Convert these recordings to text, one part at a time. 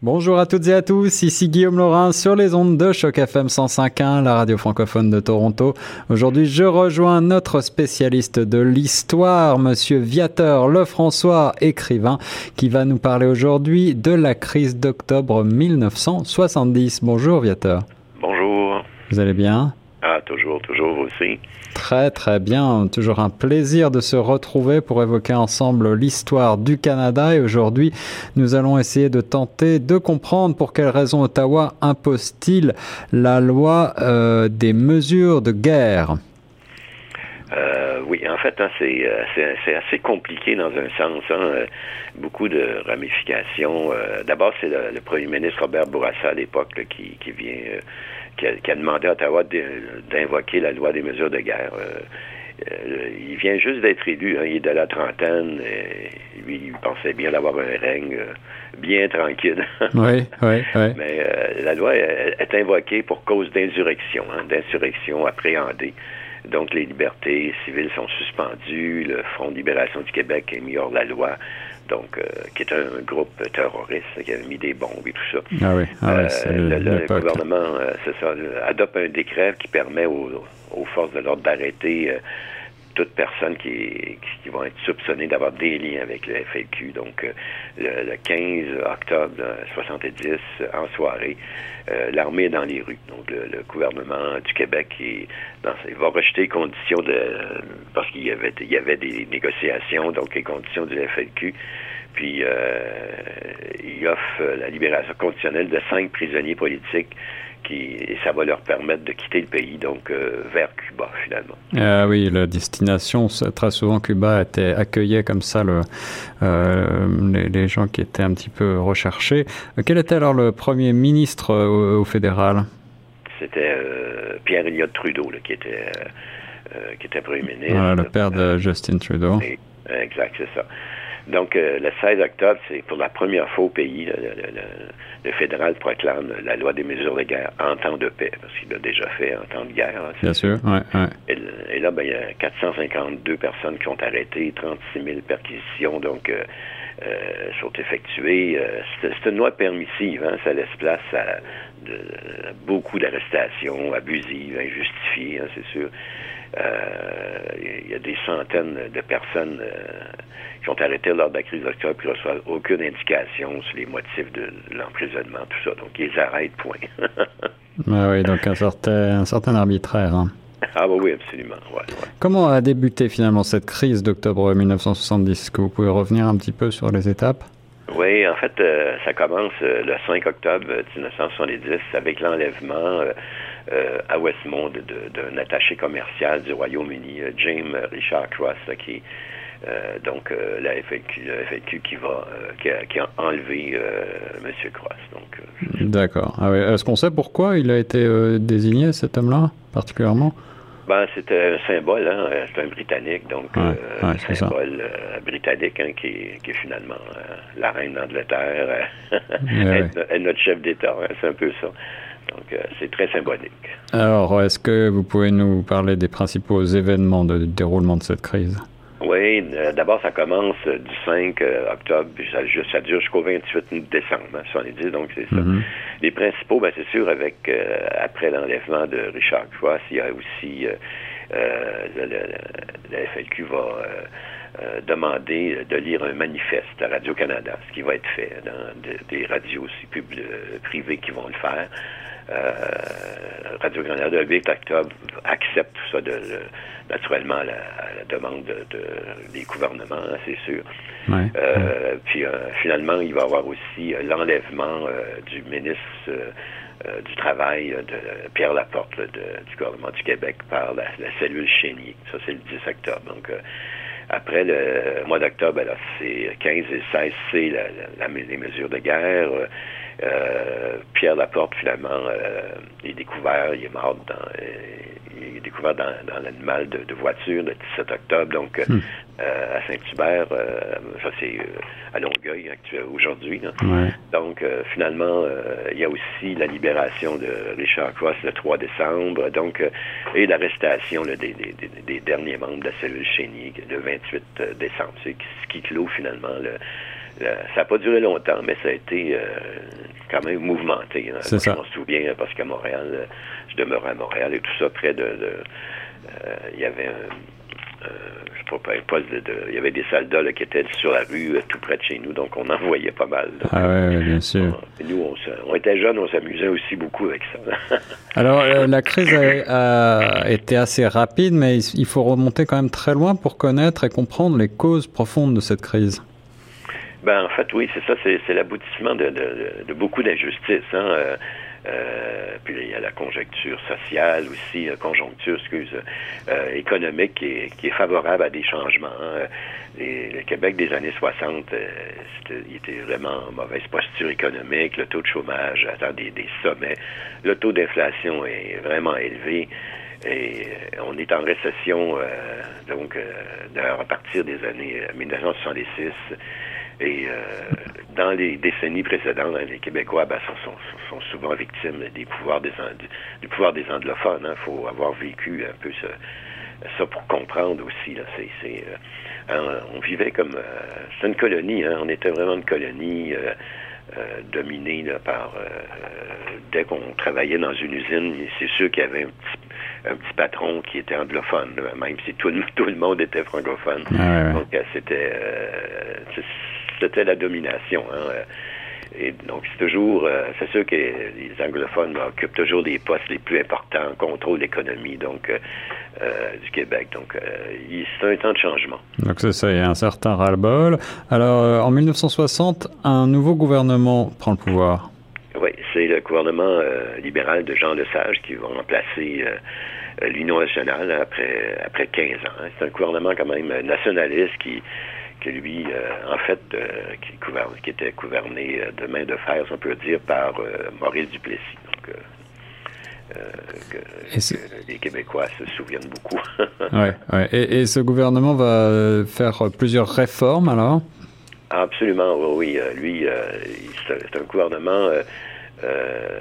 Bonjour à toutes et à tous, ici Guillaume Laurin sur les ondes de Choc FM 105.1, la radio francophone de Toronto. Aujourd'hui, je rejoins notre spécialiste de l'histoire, monsieur Viateur Lefrançois, écrivain, qui va nous parler aujourd'hui de la crise d'octobre 1970. Bonjour Viateur. Bonjour. Vous allez bien? Ah, toujours, toujours aussi. Très très bien, toujours un plaisir de se retrouver pour évoquer ensemble l'histoire du Canada et aujourd'hui nous allons essayer de tenter de comprendre pour quelles raisons Ottawa impose-t-il la loi euh, des mesures de guerre. Euh, oui, en fait, hein, c'est, c'est, assez compliqué dans un sens. Hein, euh, beaucoup de ramifications. Euh, d'abord, c'est le, le, premier ministre Robert Bourassa à l'époque qui, qui vient euh, qui a, qui a, demandé à Ottawa d'invoquer la loi des mesures de guerre. Euh, euh, il vient juste d'être élu, hein, il est de la trentaine, et lui, il pensait bien d'avoir un règne euh, bien tranquille. oui, oui, oui. Mais la loi est, est, invoquée pour cause d'insurrection, hein, d'insurrection appréhendée. Donc, les libertés civiles sont suspendues. Le Front de libération du Québec est mis hors la loi. Donc, euh, qui est un groupe terroriste qui a mis des bombes et tout ça. Ah oui, ah ouais, euh, le, le, le, gouvernement, euh, ça, adopte un décret qui permet aux, aux forces de l'ordre d'arrêter toute personne qui, vont être soupçonnées d'avoir des liens avec le FLQ. Donc, euh, le, le, 15 octobre 70, en soirée, euh, l'armée est dans les rues. Donc, le, gouvernement du Québec va rejeter les conditions de... parce qu'il y avait, il y avait des négociations, donc les conditions du FLQ. Puis, euh, il offre la libération conditionnelle de cinq prisonniers politiques qui, et ça va leur permettre de quitter le pays, donc euh, vers Cuba finalement. Ah oui, la destination, très souvent Cuba était accueilli comme ça le, euh, les, les, gens qui étaient un petit peu recherchés. Quel était alors le premier ministre au, au fédéral? C'était euh, Pierre Elliott Trudeau là, qui était euh, qui était premier ministre. Ouais, le père de Justin Trudeau. Et, exact, c'est ça. Donc, euh, le 16 octobre, c'est pour la première fois au pays, le, le, le, fédéral proclame la loi des mesures de guerre en temps de paix, parce qu'il l'a déjà fait en temps de guerre. Hein, Bien sûr, ouais, ouais. Et, et, là, ben, il y a 452 personnes qui ont arrêté, 36 000 perquisitions, donc, euh, euh, sont effectuées. c'est une loi permissive, hein, ça laisse place à de, beaucoup d'arrestations abusives, injustifiées, hein, c'est sûr. Il y a des centaines de personnes qui ont arrêté lors de la crise d'octobre qui ne reçoivent aucune indication sur les motifs de l'emprisonnement, tout ça. Donc, ils arrêtent, point. ah oui, donc un certain, un certain arbitraire. Hein. Ah bah oui, absolument. Ouais, ouais. Comment a débuté finalement cette crise d'octobre 1970 Est-ce que vous pouvez revenir un petit peu sur les étapes? Oui, en fait, euh, ça commence euh, le 5 octobre 1970 avec l'enlèvement euh, à Westmont d'un attaché commercial du Royaume-Uni, James Richard Cross, qui euh, donc euh, la FAQ, la FAQ qui va euh, qui a, qui, a, enlevé M. Cross. Donc d'accord. Ah oui. Est-ce qu'on sait pourquoi il a été désigné cet homme-là particulièrement? Ben, c'était un symbole, hein. c'est un Britannique, donc ouais, un ouais, symbole britannique hein, qui, qui, est finalement la reine d'Angleterre, elle, elle, notre chef d'État, hein, c'est un peu ça. Donc, euh, c'est très symbolique. Alors, est-ce que vous pouvez nous parler des principaux événements de déroulement de cette crise? Oui, euh, d'abord, ça commence du 5 euh, octobre, puis ça, ça dure jusqu'au 28 décembre, hein, 70, donc c'est ça. Mm -hmm. Les principaux, ben, c'est sûr, avec euh, après l'enlèvement de Richard Cross, il y a aussi le, le, la FLQ va demander de lire un manifeste à Radio-Canada, ce qui va être fait dans de, des radios aussi publiques, privées qui vont le faire. Radio-Canada, le 8 octobre, accepte tout ça de, de naturellement à la, la demande de, de, des gouvernements, c'est sûr. Ouais, euh. Puis euh, finalement, il va y avoir aussi l'enlèvement euh, du ministre du Travail de Pierre Laporte là, du gouvernement du Québec par la, la cellule Chénier. Ça, c'est le 10 octobre. Donc, après le mois d'octobre, alors c'est 15 et 16, c'est la, la, les mesures de guerre. Euh, Pierre Laporte, finalement, euh, est découvert, il est mort dans, euh, il est découvert dans, dans l'animal de, de, voiture le 17 octobre, donc Hmm. euh, à Saint-Hubert, ça c'est à Longueuil aujourd'hui. Ouais. Donc finalement, il y a aussi la libération de Richard Cross le 3 décembre, donc et l'arrestation des, des, des, des, derniers membres de la cellule Chénier le 28 décembre, ce qui clôt finalement le ça n'a pas duré longtemps, mais ça a été quand même mouvementé. Hein. C'est ça. Je m'en souviens parce qu'à Montréal, je demeurais à Montréal et tout ça près de. Il y avait un je sais pas, pas de, il y avait des soldats là, qui étaient sur la rue tout près de chez nous, donc on en voyait pas mal. ah oui, bien sûr. nous, on, on, était jeunes, on s'amusait aussi beaucoup avec ça. Alors, la crise a, a, été assez rapide, mais il faut remonter quand même très loin pour connaître et comprendre les causes profondes de cette crise. Ben, en fait, oui, c'est ça, c'est l'aboutissement de, de, de, beaucoup d'injustices. Hein. Euh, puis il y a la conjoncture sociale aussi, conjoncture, excuse, euh, économique qui est, qui est, favorable à des changements. Hein. Le Québec des années 60, euh, il était vraiment en mauvaise posture économique, le taux de chômage atteint des, des sommets, le taux d'inflation est vraiment élevé. Et on est en récession, donc, à partir des années 1966. Et euh, dans les décennies précédentes, les Québécois ben, sont, sont, souvent victimes des pouvoirs des, du pouvoir des anglophones. Il hein. faut avoir vécu un peu ça, ça pour comprendre aussi. Là. C'est, c'est, euh, on vivait comme... Euh, c'est une colonie, hein. on était vraiment une colonie dominée là, par... dès qu'on travaillait dans une usine, c'est sûr qu'il y avait un petit un petit patron qui était anglophone, même si tout le, tout le monde était francophone. Ah Donc c'était c'était la domination. Hein. Et donc, c'est toujours, euh, c'est sûr que les anglophones occupent toujours des postes les plus importants, contrôle l'économie, donc, euh, euh, du Québec. Donc, c'est un temps de changement. Donc, c'est ça, il y a un certain ras-le-bol. Alors, en 1960, un nouveau gouvernement prend le pouvoir. Oui, c'est le gouvernement libéral de Jean Lesage qui va remplacer l'Union nationale après, après 15 ans. C'est un gouvernement quand même nationaliste qui que lui, euh, en fait, euh, qui, qui, était gouverné euh, de main de fer, si on peut dire, par Maurice Duplessis. Donc, que, les Québécois se souviennent beaucoup. ouais, ouais. Et, et, ce gouvernement va faire plusieurs réformes alors? Absolument, oui. Lui, c'est un gouvernement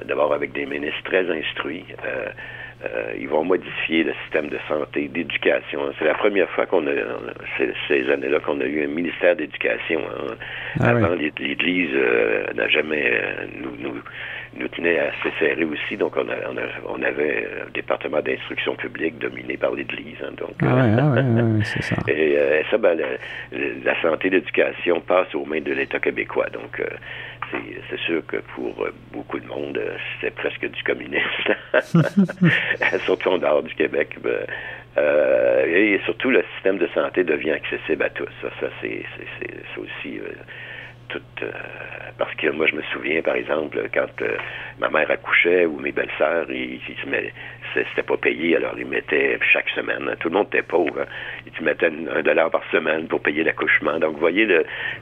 d'abord avec des ministres très instruits. Euh, ils vont modifier le système de santé, d'éducation. C'est la première fois qu'on a, ces années-là, qu'on a eu un ministère d'éducation. Hein. Ah Avant, l'Église euh, n'a jamais euh, nous, nous, nous, tenait assez serré aussi. Donc, on, a, on, avait un département d'instruction publique dominé par l'Église. Hein. donc, ah ah c'est ça. Et ça, ben, la, la santé, l'éducation passe aux mains de l'État québécois. Donc, c'est sûr que pour euh, beaucoup de monde, euh, c'est presque du communisme, surtout en dehors du Québec. Ben, euh, et surtout, le système de santé devient accessible à tous. Ça, ça c'est aussi tout. parce que moi, je me souviens, par exemple, quand ma mère accouchait ou mes belles-sœurs, ils, ils, c'était pas payé, alors ils mettaient chaque semaine. Tout le monde était pauvre. Hein. Ils mettaient un dollar par semaine pour payer l'accouchement. Donc, vous voyez,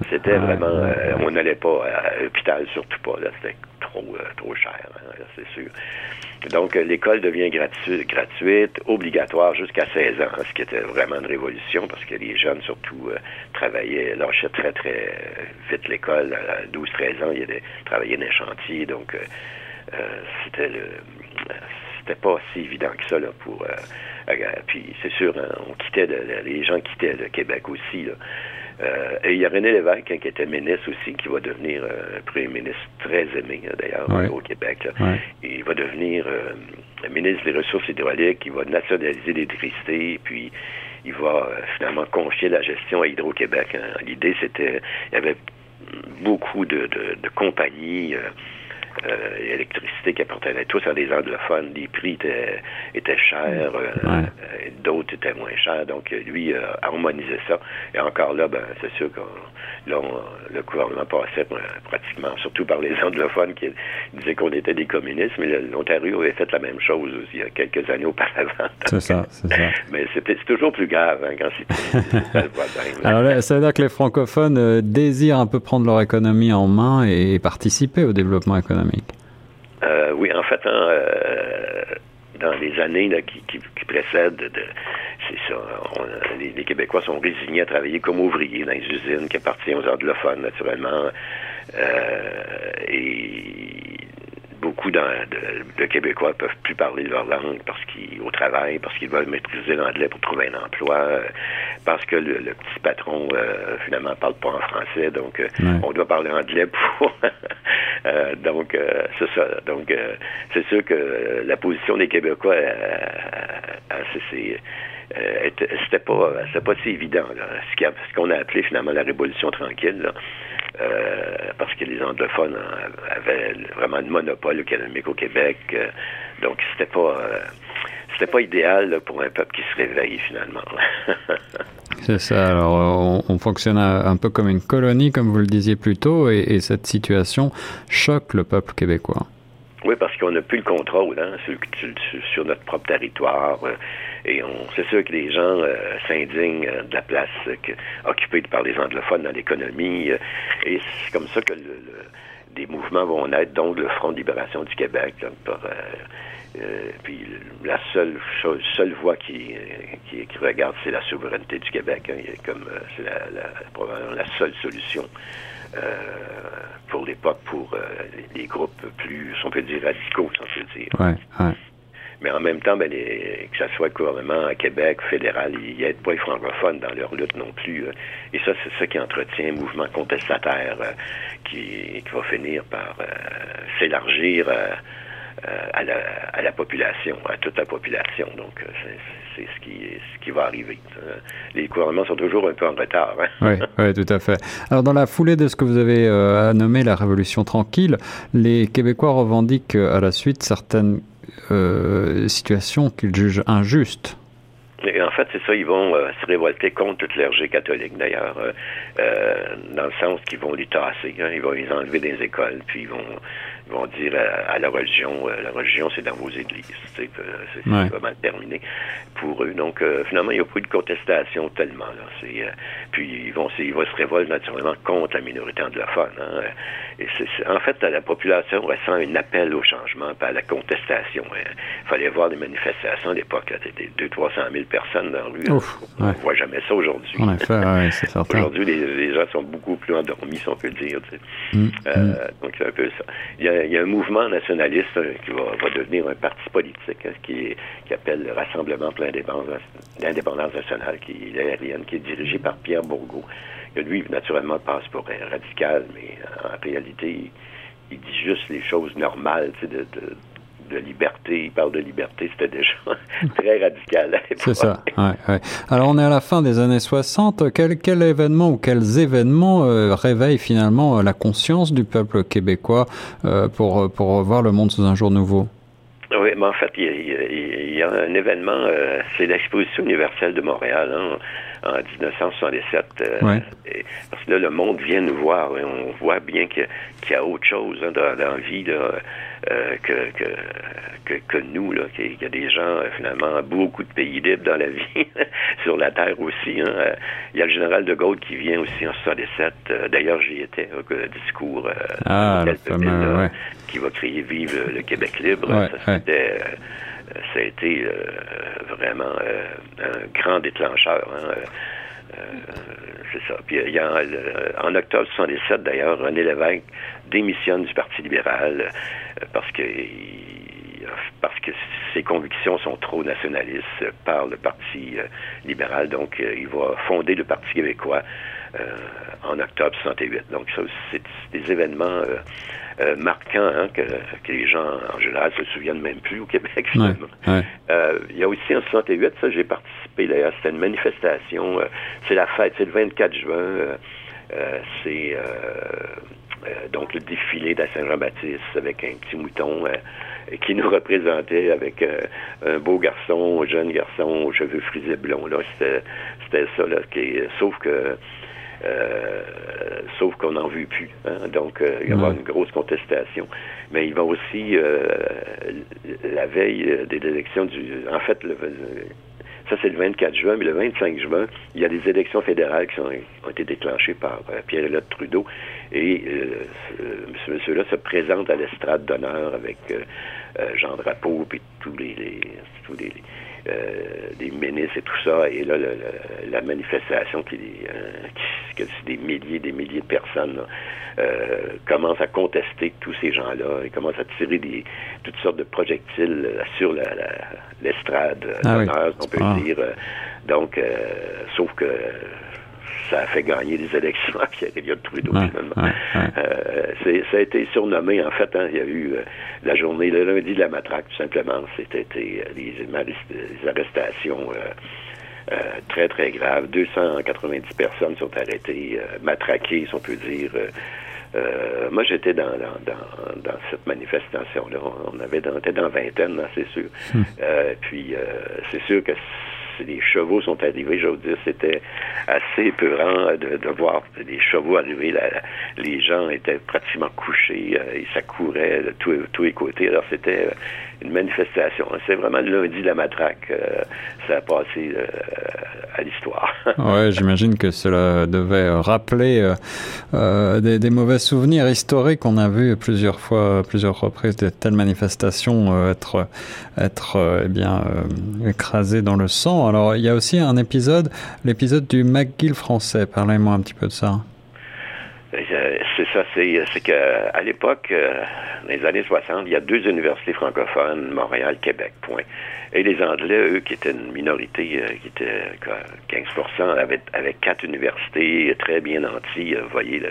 c'était vraiment, euh, on n'allait pas à l'hôpital, surtout pas. Là, c'était trop, euh, trop cher, hein, c'est sûr. Donc, euh, l'école devient gratuite, obligatoire jusqu'à 16 ans, ce qui était vraiment une révolution parce que les jeunes, surtout, travaillaient, lâchaient très, très vite l'école. À 12-13 ans, ils travaillaient dans les chantiers. Donc, c'était le c'était pas si évident que ça là, pour. Euh, euh, puis c'est sûr, hein, on quittait, les gens quittaient le Québec aussi. Là. Euh, et il y a René Lévesque hein, qui était ministre aussi, qui va devenir un premier ministre très aimé d'ailleurs au Québec. Il va devenir ministre des Ressources hydrauliques, il va nationaliser l'électricité, puis il va finalement confier la gestion à Hydro-Québec. Hein. L'idée, c'était, il y avait beaucoup de, de, de compagnies euh, l'électricité qui appartenait tous à des anglophones. Les prix étaient, étaient chers, euh, euh, d'autres étaient moins chers. Donc, lui a harmonisé ça. Et encore là, ben, c'est sûr que le gouvernement passait pratiquement, surtout par les anglophones qui disaient qu'on était des communistes, mais l'Ontario avait fait la même chose aussi, il y a quelques années auparavant. C'est ça, c'est ça. Mais c'est toujours plus grave hein, quand c'est le. Alors là, ça veut dire que les francophones désirent un peu prendre leur économie en main et participer au développement économique. Euh, oui, en fait, hein, euh, dans les années qui, précèdent, c'est ça, les, Québécois sont résignés à travailler comme ouvriers dans les usines qui appartiennent aux anglophones, naturellement. Euh, et beaucoup, dans, le Québécois ne peuvent plus parler leur langue parce qu'ils au travail, parce qu'ils veulent maîtriser l'anglais pour trouver un emploi, euh, parce que le, petit patron euh, finalement parle pas en français, donc euh, on doit parler anglais pour. donc c'est ça. Donc c'est sûr que la position des Québécois, c'est c'était pas pas si évident ce qu'on a appelé finalement la révolution tranquille. Euh, parce que les anglophones avaient vraiment le monopole économique au Québec. Euh, donc, c'était pas, euh, c'était pas idéal pour un peuple qui se réveille finalement. C'est ça. Alors, on, fonctionne un peu comme une colonie, comme vous le disiez plus tôt, et cette situation choque le peuple québécois. Oui, parce qu'on n'a plus le contrôle hein, sur, notre propre territoire. Euh, et on, c'est sûr que les gens euh, s'indignent euh, de la place occupée par les anglophones dans l'économie. et c'est comme ça que des mouvements vont naître, dont le Front de libération du Québec. puis la seule seule voie qui, qui, regarde, c'est la souveraineté du Québec. Hein, comme c'est la, la seule solution pour l'époque, pour euh, les, groupes plus, on peut dire, radicaux, si on peut dire. Mais en même temps, ben, que ce soit le gouvernement à Québec, fédéral, ils n'aident pas les francophones dans leur lutte non plus. Et ça, c'est ça qui entretient un mouvement contestataire qui, qui, va finir par s'élargir à la, à, la, population, à toute la population. Donc, c'est ce qui, ce qui va arriver. Les gouvernements sont toujours un peu en retard. Hein? Oui, tout à fait. Alors, dans la foulée de ce que vous avez euh, nommé la Révolution tranquille, les Québécois revendiquent euh, à la suite certaines euh, situations qu'ils jugent injustes. Et en fait, c'est ça, ils vont se révolter contre toute l'ergé catholique, d'ailleurs, dans le sens qu'ils vont les tasser, hein. ils vont les enlever des écoles, puis ils vont vont dire à, la religion, euh, la religion c'est dans vos églises. C'est vraiment terminé pour eux. Donc euh, finalement, il n'y a plus de contestation tellement. Là. Euh, puis ils vont, ils vont se révolter naturellement contre la minorité anglophone. Hein. Et c'est, en fait, la population ressent un appel au changement, pas à la contestation. Hein. Il fallait voir les manifestations à l'époque. C'était 200-300 000 personnes dans la rue. on ne voit jamais ça aujourd'hui. aujourd'hui, les, gens sont beaucoup plus endormis, si on peut le dire. Mm, mm. Donc c'est un peu ça. Il y a il y a un mouvement nationaliste euh, qui va, devenir un parti politique hein, qui, appelle le Rassemblement pour l'indépendance nationale, qui est qui est dirigé par Pierre Bourgault. lui, naturellement, passe pour un radical, mais en réalité, il, dit juste les choses normales de liberté, il parle de liberté, c'était déjà très radical. C'est ça. Ouais, Alors on est à la fin des années 60. Quel, quel événement ou quels événements euh, réveillent finalement euh, la conscience du peuple québécois euh, pour, pour voir le monde sous un jour nouveau? Oui, mais en fait, il y a, un événement, c'est l'exposition universelle de Montréal. Hein, en 1967. Parce que là, le monde vient nous voir et on voit bien qu'il y, a autre chose hein, dans, dans, la vie. Là, euh, que, que, que, nous, là, qu'il y a des gens, euh, finalement, beaucoup de pays libres dans la vie, sur la Terre aussi. Hein. Euh, il y a le général de Gaulle qui vient aussi en 67. D'ailleurs, j'y étais au discours ah, qui va crier Vive le Québec libre. ça, ça a été vraiment un grand déclencheur. Hein. C'est ça. Puis il y a, en octobre 77, d'ailleurs, René Lévesque démissionne du Parti libéral euh, parce que parce que ses convictions sont trop nationalistes par le Parti euh, libéral. Donc, euh, il va fonder le Parti québécois en octobre 68. Donc, ça, c'est des événements marquants hein, que, les gens, en général, se souviennent même plus au Québec, finalement. il y a aussi en 68, ça, j'ai participé, d'ailleurs, c'était une manifestation. c'est la fête, c'est le 24 juin. c'est euh, donc le défilé de Saint-Jean-Baptiste avec un petit mouton euh, qui nous représentait avec euh, un beau garçon, un jeune garçon aux cheveux frisés blonds. Là, c'était, ça là. Qui, sauf que sauf qu'on n'en veut plus. Hein. Donc, il y aura une grosse contestation. Mais il va aussi, la veille des élections du... En fait, le, ça, c'est le 24 juin, mais le 25 juin, il y a des élections fédérales qui ont été déclenchées par euh, Pierre-Éliott Trudeau. Et euh, ce monsieur-là se présente à l'estrade d'honneur avec euh, Jean Drapeau et tous les, tous les, des ministres et tout ça. Et là, la manifestation qui, que des milliers des milliers de personnes commencent à contester tous ces gens-là. Ils commencent à tirer des, toutes sortes de projectiles sur l'estrade, la, ah on peut ah. dire. Donc, sauf que ça a fait gagner les élections à Pierre-Éliott Trudeau, finalement. Euh, ça a été surnommé, en fait, hein, il y a eu euh, la journée, le lundi de la matraque, tout simplement. C'était euh, les, arrestations très, très graves. 290 personnes sont arrêtées, matraquées, si on peut dire. moi, j'étais dans, dans, dans, cette manifestation-là. On avait dans, était dans vingtaine, hein, c'est sûr. Hmm. puis, c'est sûr que les chevaux sont arrivés, je veux dire, c'était assez épeurant de, de, voir les chevaux arriver. les gens étaient pratiquement couchés euh, et ça courait de tous les côtés. Alors, c'était une manifestation. C'est vraiment le lundi de la matraque. Euh, ça a passé euh, à l'histoire. oui, j'imagine que cela devait rappeler euh, des, mauvais souvenirs historiques. On a vu plusieurs fois, plusieurs reprises de telles manifestations être, être eh bien, écrasées dans le sang. Alors, il y a aussi un épisode, l'épisode du McGill français. Parlez-moi un petit peu de ça. C'est ça, c'est qu'à l'époque, dans les années 60, il y a deux universités francophones, Montréal, Québec, point. Et les Anglais, eux, qui étaient une minorité, euh, qui était 15 avaient, avaient, quatre universités très bien nantis. vous voyez,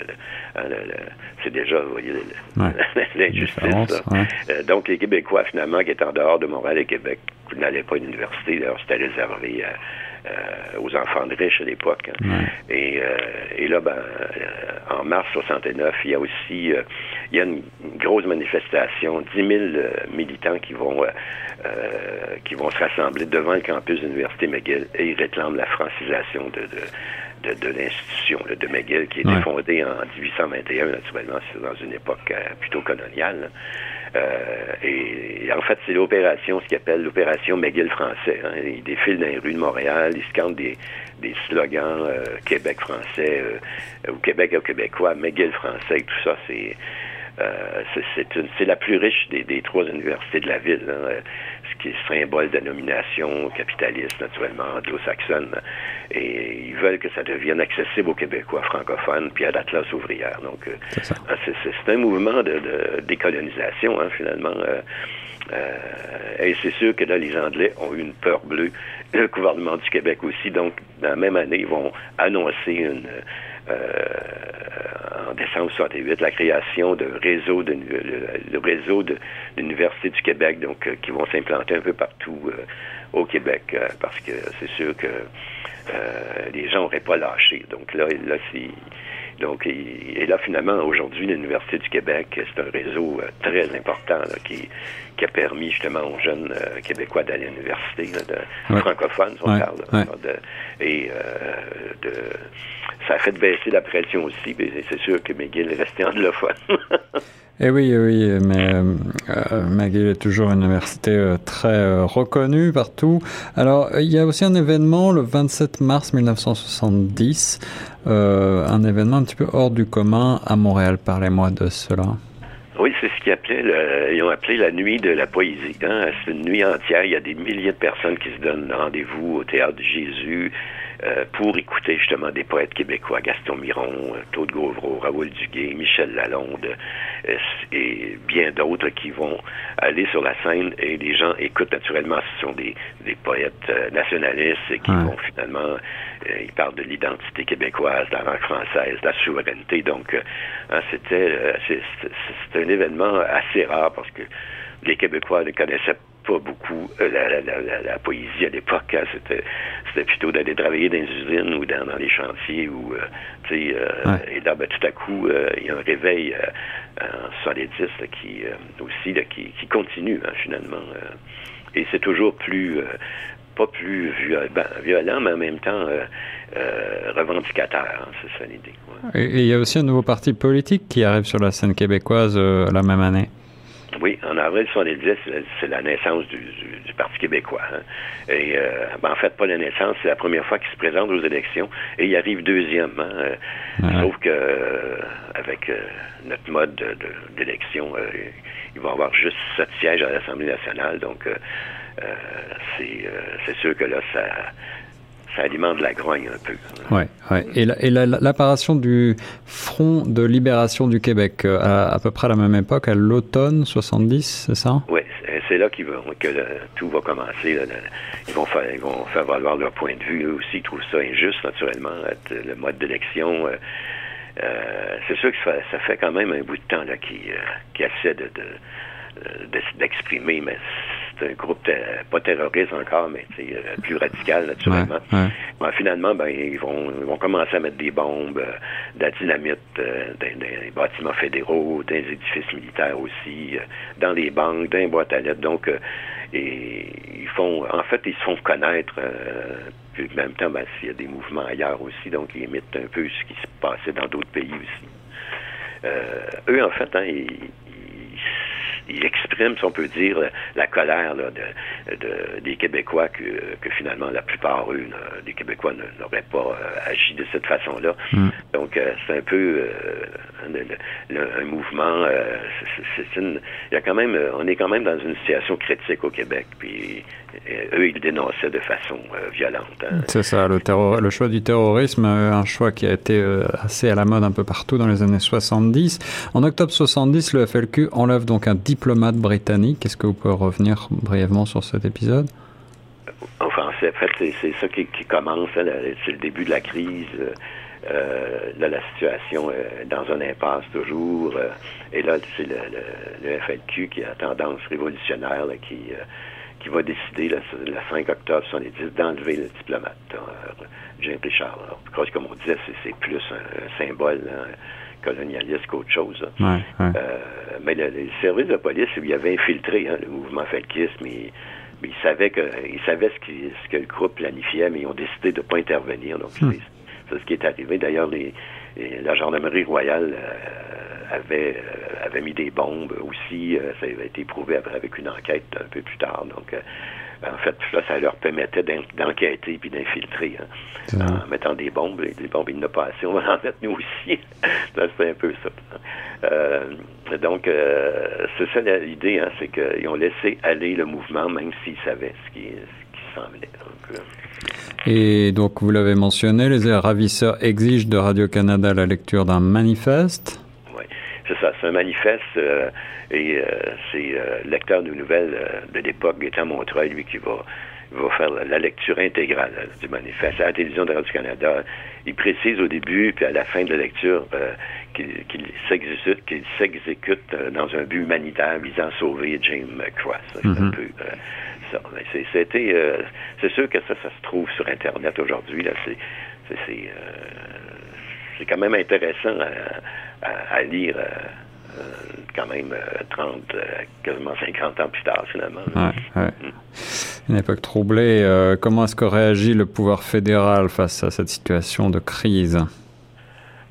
hein, le, c'est déjà, vous voyez, l'injustice. Euh, donc, les Québécois, finalement, qui étaient en dehors de Montréal et Québec, n'allaient pas à l'université. D'ailleurs, c'était réservé à euh, aux enfants de riches à l'époque. Hein. Et, euh, et, là, ben, euh, en mars 69, il y a aussi il y a une, grosse manifestation, 10 000 militants qui vont qui vont se rassembler devant le campus de l'Université McGill et ils réclament la francisation de, de, de, l'institution de McGill qui a été fondée en 1821, naturellement, c'est dans une époque plutôt coloniale. Euh, et, en fait, c'est l'opération, ce qu'ils appelle l'opération McGill français. Hein. Ils défilent dans les rues de Montréal, ils scandent des, des slogans euh, Québec français euh, ou Québec au québécois, McGill français, et tout ça, c'est euh, c'est la plus riche des, des, trois universités de la ville, hein, ce qui est symbole de nomination capitaliste, naturellement, anglo-saxonne. Et ils veulent que ça devienne accessible aux Québécois francophones, puis à la classe ouvrière. Donc, euh, c'est un mouvement de, de décolonisation, hein, finalement. Euh, et c'est sûr que là, les Anglais ont eu une peur bleue. Le gouvernement du Québec aussi. Donc, dans la même année, ils vont annoncer une, euh, en décembre 68 la création de réseau de le, réseau de l'université du Québec donc euh, qui vont s'implanter un peu partout euh, au Québec parce que c'est sûr que les gens n'auraient pas lâché. Donc là là c'est donc, et, là, finalement, aujourd'hui, l'Université du Québec, c'est un réseau très important qui, qui a permis justement aux jeunes Québécois d'aller à l'université, de, francophones, on parle. et de, ça a fait baisser la pression aussi, mais c'est sûr que McGill est resté anglophone. Eh oui, oui, mais euh, McGill est toujours une université euh, très euh, reconnue partout. Alors, il y a aussi un événement le 27 mars 1970, euh, un événement un petit peu hors du commun à Montréal. Parlez-moi de cela. Oui, c'est ce qu'ils ont appelé la nuit de la poésie. Hein? C'est une nuit entière. Il y a des milliers de personnes qui se donnent rendez-vous au théâtre de Jésus. Euh, pour écouter justement des poètes québécois, Gaston Miron, euh, Claude Gauvreau, Raoul Duguay, Michel Lalonde euh, et bien d'autres qui vont aller sur la scène. Et les gens écoutent naturellement, ce sont des, des poètes nationalistes et qui vont finalement, ils parlent de l'identité québécoise, de la langue française, de la souveraineté. Donc, hein, c'était c'est un événement assez rare parce que les Québécois ne connaissaient pas beaucoup euh, la, poésie à l'époque. Hein. c'était, c'était plutôt d'aller travailler dans les usines ou dans, les chantiers. Ou, euh, euh, Et là, ben, tout à coup, il y a un réveil en solidiste qui aussi qui, qui, continue hein, finalement. et c'est toujours plus pas plus ben, violent, mais en même temps revendicateur. Hein, c'est ça l'idée. Et il y a aussi un nouveau parti politique qui arrive sur la scène québécoise la même année. Oui, en avril 70, c'est la naissance du, Parti québécois. Hein. Et euh, ben, en fait, pas la naissance, c'est la première fois qu'il se présente aux élections et il arrive deuxième. Hein. Sauf que euh, avec euh, notre mode d'élection, il va avoir juste sept sièges à l'Assemblée nationale. Donc, c'est sûr que là, ça ça alimente la grogne un peu. Oui, ouais. et l'apparition du Front de libération du Québec euh, à, à peu près à la même époque, à l'automne 70, c'est ça? Oui, c'est là qu que tout va commencer. Ils, vont faire, ils vont faire valoir leur point de vue. Eux aussi, ils trouvent ça injuste, naturellement, le mode d'élection. Euh, euh, c'est sûr que ça, fait quand même un bout de temps qu'ils qui essaient de, d'exprimer, mais c'est un groupe pas terroriste encore, mais euh, plus radical naturellement. finalement, ben, ils vont, ils vont commencer à mettre des bombes, euh, de la dynamite euh, dans, des bâtiments fédéraux, dans les édifices militaires aussi, dans les banques, dans les boîtes à lettres. Donc, et ils font, en fait, ils se font connaître. puis en même temps, ben, s'il y a des mouvements ailleurs aussi, donc ils imitent un peu ce qui se passait dans d'autres pays aussi. eux, en fait, hein, ils, il exprime, si on peut dire, la colère de, de, des Québécois que, que, finalement la plupart, eux, des Québécois n'auraient pas euh, agi de cette façon-là. Mm. Donc, euh, c'est un peu euh, un mouvement. c'est une, il y a quand même, on est quand même dans une situation critique au Québec. Puis eux, ils dénonçaient de façon violente. Hein. C'est ça, le, terror, le choix du terrorisme, un choix qui a été assez à la mode un peu partout dans les années 70. En octobre 70, le FLQ enlève donc un diplomate britannique. Est-ce que vous pouvez revenir brièvement sur cet épisode? Enfin, en fait, c'est ça qui, commence. Hein, c'est le début de la crise. Euh, là, la situation est dans un impasse toujours. Euh, et là, c'est le, le, FLQ qui a tendance révolutionnaire qui, euh, qui va décider le, 5 octobre 70 d'enlever le diplomate, James Richard. Alors, comme on disait, c'est plus un, symbole. Hein, colonialiste qu'autre chose. Euh, mais le, les services de police, il y avait infiltré hein, le mouvement felkiste, mais, ils savaient que ils savaient ce, qui, ce, que le groupe planifiait, mais ils ont décidé de ne pas intervenir. Donc hmm. C'est ce qui est arrivé. D'ailleurs, la gendarmerie royale euh, avait euh, avait mis des bombes aussi. ça avait été prouvé après avec une enquête un peu plus tard. Donc en fait, là, ça leur permettait d'enquêter puis d'infiltrer hein, en mettant des bombes. Des bombes, il n'y a pas assez, on va en mettre nous aussi. c'est un peu ça. Euh, donc, euh, c'est ça l'idée, hein, c'est qu'ils ont laissé aller le mouvement, même s'ils savaient ce qui, ce qui semblait. Donc, euh. Et donc, vous l'avez mentionné, les ravisseurs exigent de Radio-Canada la lecture d'un manifeste. Oui, c'est ça, c'est un manifeste et euh, c'est euh, le lecteur de nouvelles euh, de l'époque, Gaétan Montreuil, lui, qui va, va faire la, lecture intégrale du manifeste à la télévision de Radio-Canada. Il précise au début, puis à la fin de la lecture, qu'il s'exécute, dans un but humanitaire visant à sauver James Cross. Un mm-hmm. peu ça. C'était, c'est sûr que ça, ça se trouve sur Internet aujourd'hui. Là, c'est, c'est, quand même intéressant à, à lire euh, quand même 30, euh, euh, quasiment 50 ans plus tard, finalement. Ouais, Une époque troublée. comment est-ce que réagit le pouvoir fédéral face à cette situation de crise?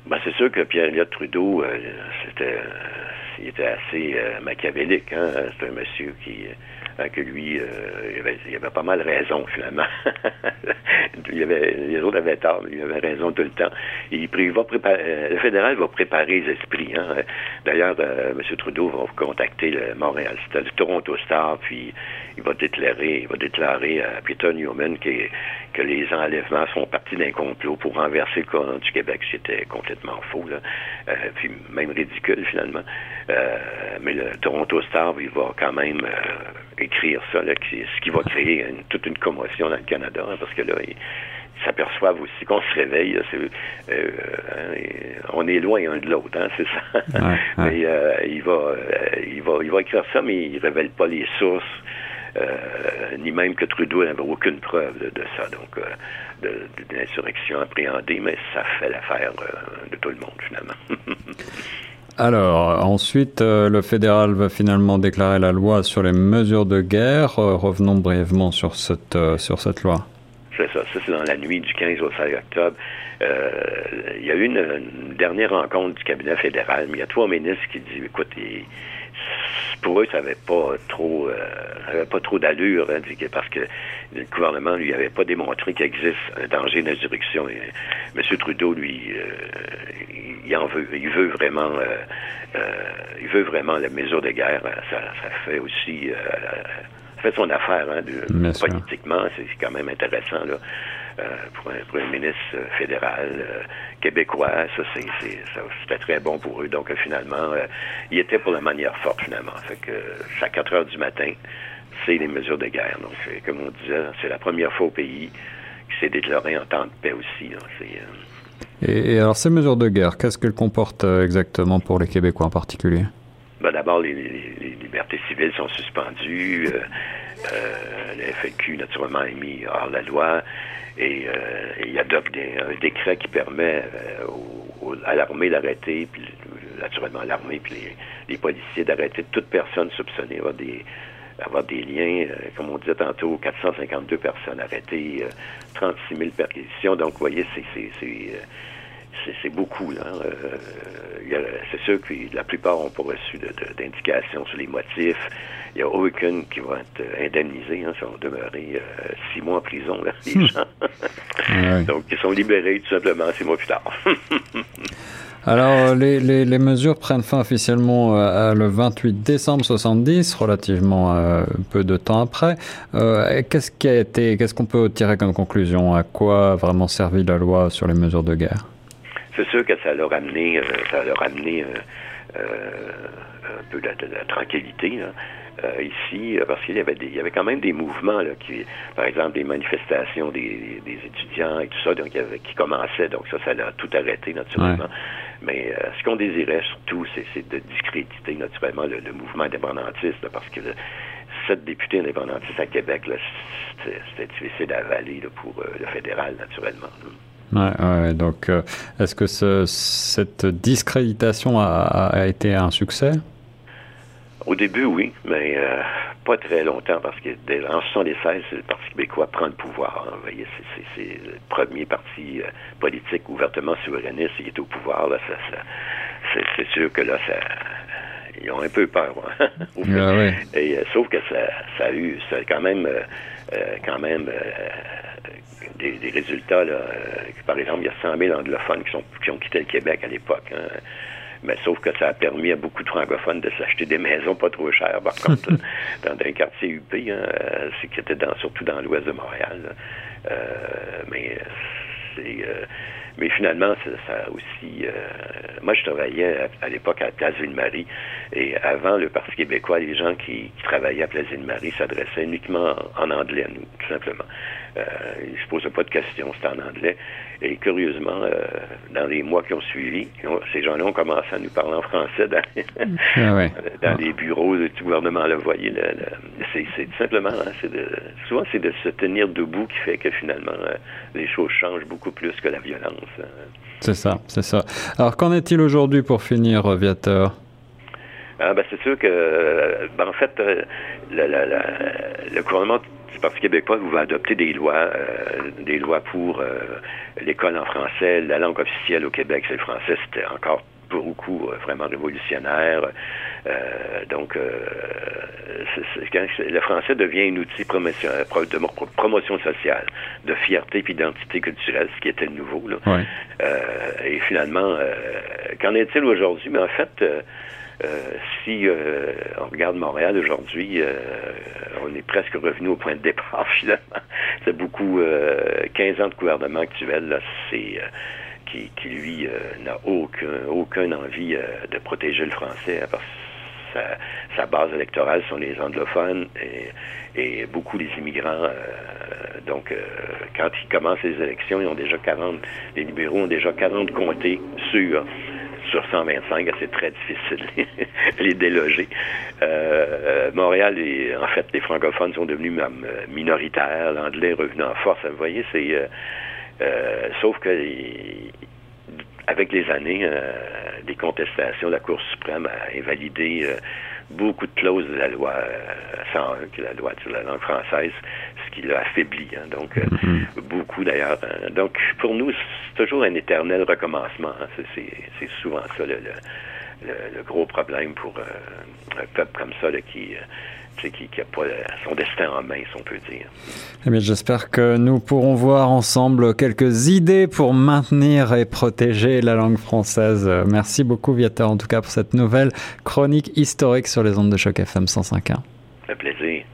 Ben, c'est sûr que Pierre-Éliott Trudeau, c'était, il était assez machiavélique. Hein? C'est un monsieur qui que lui, euh, il, avait, il, avait, pas mal raison, finalement. il avait, les autres avaient tort, mais il avait raison tout le temps. Il, il va préparer, euh, le fédéral va préparer les esprits. Hein. D'ailleurs, euh, M. Trudeau va contacter le Montréal, le Toronto Star, puis il va déclarer, il va déclarer à Peter Newman que, que les enlèvements sont partis d'un complot pour renverser le courant du Québec. C'était complètement faux, là. Euh, puis même ridicule, finalement. Euh, mais le Toronto Star, il va quand même écrire ça, là, ce qui va créer toute une commotion dans le Canada, hein, parce que là, ils s'aperçoivent aussi qu'on se réveille. Euh, on est loin un de l'autre, hein, c'est ça. mais euh, il va, euh, il va, il va écrire ça, mais il révèle pas les sources. ni même que Trudeau n'avait aucune preuve de, ça, donc de, de, l'insurrection appréhendée, mais ça fait l'affaire de tout le monde finalement. Alors, ensuite, euh, le fédéral va finalement déclarer la loi sur les mesures de guerre. Euh, revenons brièvement sur cette, euh, sur cette loi. C'est ça, ça c'est dans la nuit du 15 au 16 octobre. il y a eu une, dernière rencontre du cabinet fédéral, il y a trois ministres qui disent, écoute, pour eux, ça n'avait pas trop, euh, pas trop d'allure, hein, parce que le gouvernement lui avait pas démontré qu'il existe un danger d'insurrection. M. Trudeau, lui, il en veut, il veut vraiment, il veut vraiment la mesure de guerre. Ça, ça fait aussi fait son affaire hein, politiquement, c'est quand même intéressant là, euh, pour, un, pour, un, ministre fédéral euh, québécois. Ça, c'était très bon pour eux. Donc, finalement, euh, il était pour la manière forte, finalement. Fait que, à 4 heures du matin, c'est les mesures de guerre. Donc, comme on disait, c'est la première fois au pays qui s'est déclaré en temps de paix aussi. Et, et, alors, ces mesures de guerre, qu'est-ce qu'elles comportent exactement pour les Québécois en particulier? Ben, D'abord, les, libertés civiles sont suspendues. Euh, euh, le FLQ, naturellement, est mis hors la loi et euh, il adopte un décret qui permet à l'armée d'arrêter, puis naturellement à l'armée puis les, policiers d'arrêter toute personne soupçonnée d'avoir des avoir des liens, comme on disait tantôt, 452 personnes arrêtées, 36 000 perquisitions. Donc, vous voyez, c'est c'est beaucoup. Là. Euh, c'est sûr que la plupart n'ont pas reçu d'indications sur les motifs. Il n'y a aucun qui va être euh, indemnisé. Hein, ils sont demeurés euh, six mois en prison, là, les hmm. gens. Donc, ils sont libérés tout simplement six mois plus tard. Alors, les, les, les, mesures prennent fin officiellement euh, le 28 décembre 70, relativement euh, peu de temps après. Euh, qu'est-ce qui a été, qu'est-ce qu'on peut tirer comme conclusion? À quoi a vraiment servi la loi sur les mesures de guerre? C'est sûr que ça leur a amené, euh, ça leur a amené euh, euh, un peu de, la tranquillité ici, parce qu'il y avait des, il y avait quand même des mouvements là, qui, par exemple, des manifestations des, des étudiants et tout ça, donc qui commençaient, donc ça, ça l'a tout arrêté naturellement. Mais ce qu'on désirait surtout, c'est de discréditer naturellement le, mouvement indépendantiste, parce que sept députés indépendantistes à Québec, c'était difficile à avaler pour le fédéral, naturellement. Ouais, ouais, donc, euh, est-ce que ce, cette discréditation a, a, été un succès? Au début, oui, mais euh, pas très longtemps, parce que dès, en 76, le Parti québécois prend le pouvoir. Hein. Vous voyez, c'est le premier parti euh, politique ouvertement souverainiste qui est au pouvoir. Là, ça, ça, c'est sûr que là, ça, ils ont un peu peur. Hein. ah, Et, sauf que ça, ça a eu, ça a quand même, quand même des, résultats. Là, euh, par exemple, il y a 100 000 anglophones qui, sont, qui ont quitté le Québec à l'époque. Hein. Mais sauf que ça a permis à beaucoup de francophones de s'acheter des maisons pas trop chères, par contre, dans un quartier UP, hein, euh, c'est qui était dans, surtout dans l'ouest de Montréal. Euh, mais c'est mais finalement, ça, aussi. moi, je travaillais à, l'époque à la Place Ville-Marie, et avant le Parti québécois, les gens qui, travaillaient à Place Ville-Marie s'adressaient uniquement en anglais à nous, tout simplement. Euh, ils ne se posaient pas de questions, c'était en anglais. Et curieusement, euh, dans les mois qui ont suivi, ces gens-là ont commencé à nous parler en français dans, ah dans les bureaux du gouvernement. Là, vous voyez, c'est tout simplement, hein, de, souvent c'est de se tenir debout qui fait que finalement euh, les choses changent beaucoup plus que la violence. Hein. C'est ça, c'est ça. Alors qu'en est-il aujourd'hui pour finir, Viateur? Ah, ben, c'est sûr que, ben, en fait, le gouvernement le Parti québécois va adopter des lois, euh, des lois pour euh, l'école en français. La langue officielle au Québec, c'est le français. C'était encore beaucoup euh, vraiment révolutionnaire. donc, le français devient un outil promotion, de promotion sociale, de fierté et d'identité culturelle, ce qui était nouveau. Là. et finalement, qu'en est-il aujourd'hui? Mais en fait, si euh, on regarde Montréal aujourd'hui, euh, on est presque revenu au point de départ finalement. C'est beaucoup 15 ans de gouvernement actuel, là, c'est qui, qui, lui n'a aucun, aucune envie de protéger le français hein, parce sa, sa, base électorale sont les anglophones et, et beaucoup les immigrants. donc, quand ils commencent les élections, ils ont déjà 40, les libéraux ont déjà 40 comtés sûrs sur 125, c'est très difficile de les déloger. Euh, Montréal, et en fait, les francophones sont devenus minoritaires, l'anglais est revenu en force. Vous voyez, c'est... Euh, euh, sauf que avec les années, des contestations, la Cour suprême a invalidé beaucoup de clauses de la loi 101, qui est la loi sur la langue française, qui l'a affaibli. Hein. donc, mm-hmm. beaucoup d'ailleurs. Hein. donc, pour nous, c'est toujours un éternel recommencement. Hein. C'est souvent ça, le, le, gros problème pour un peuple comme ça qui qui n'a pas son destin en main, si on peut dire. Eh j'espère que nous pourrons voir ensemble quelques idées pour maintenir et protéger la langue française. Merci beaucoup, Viateur, en tout cas, pour cette nouvelle chronique historique sur les ondes de choc FM 105.1. Un plaisir.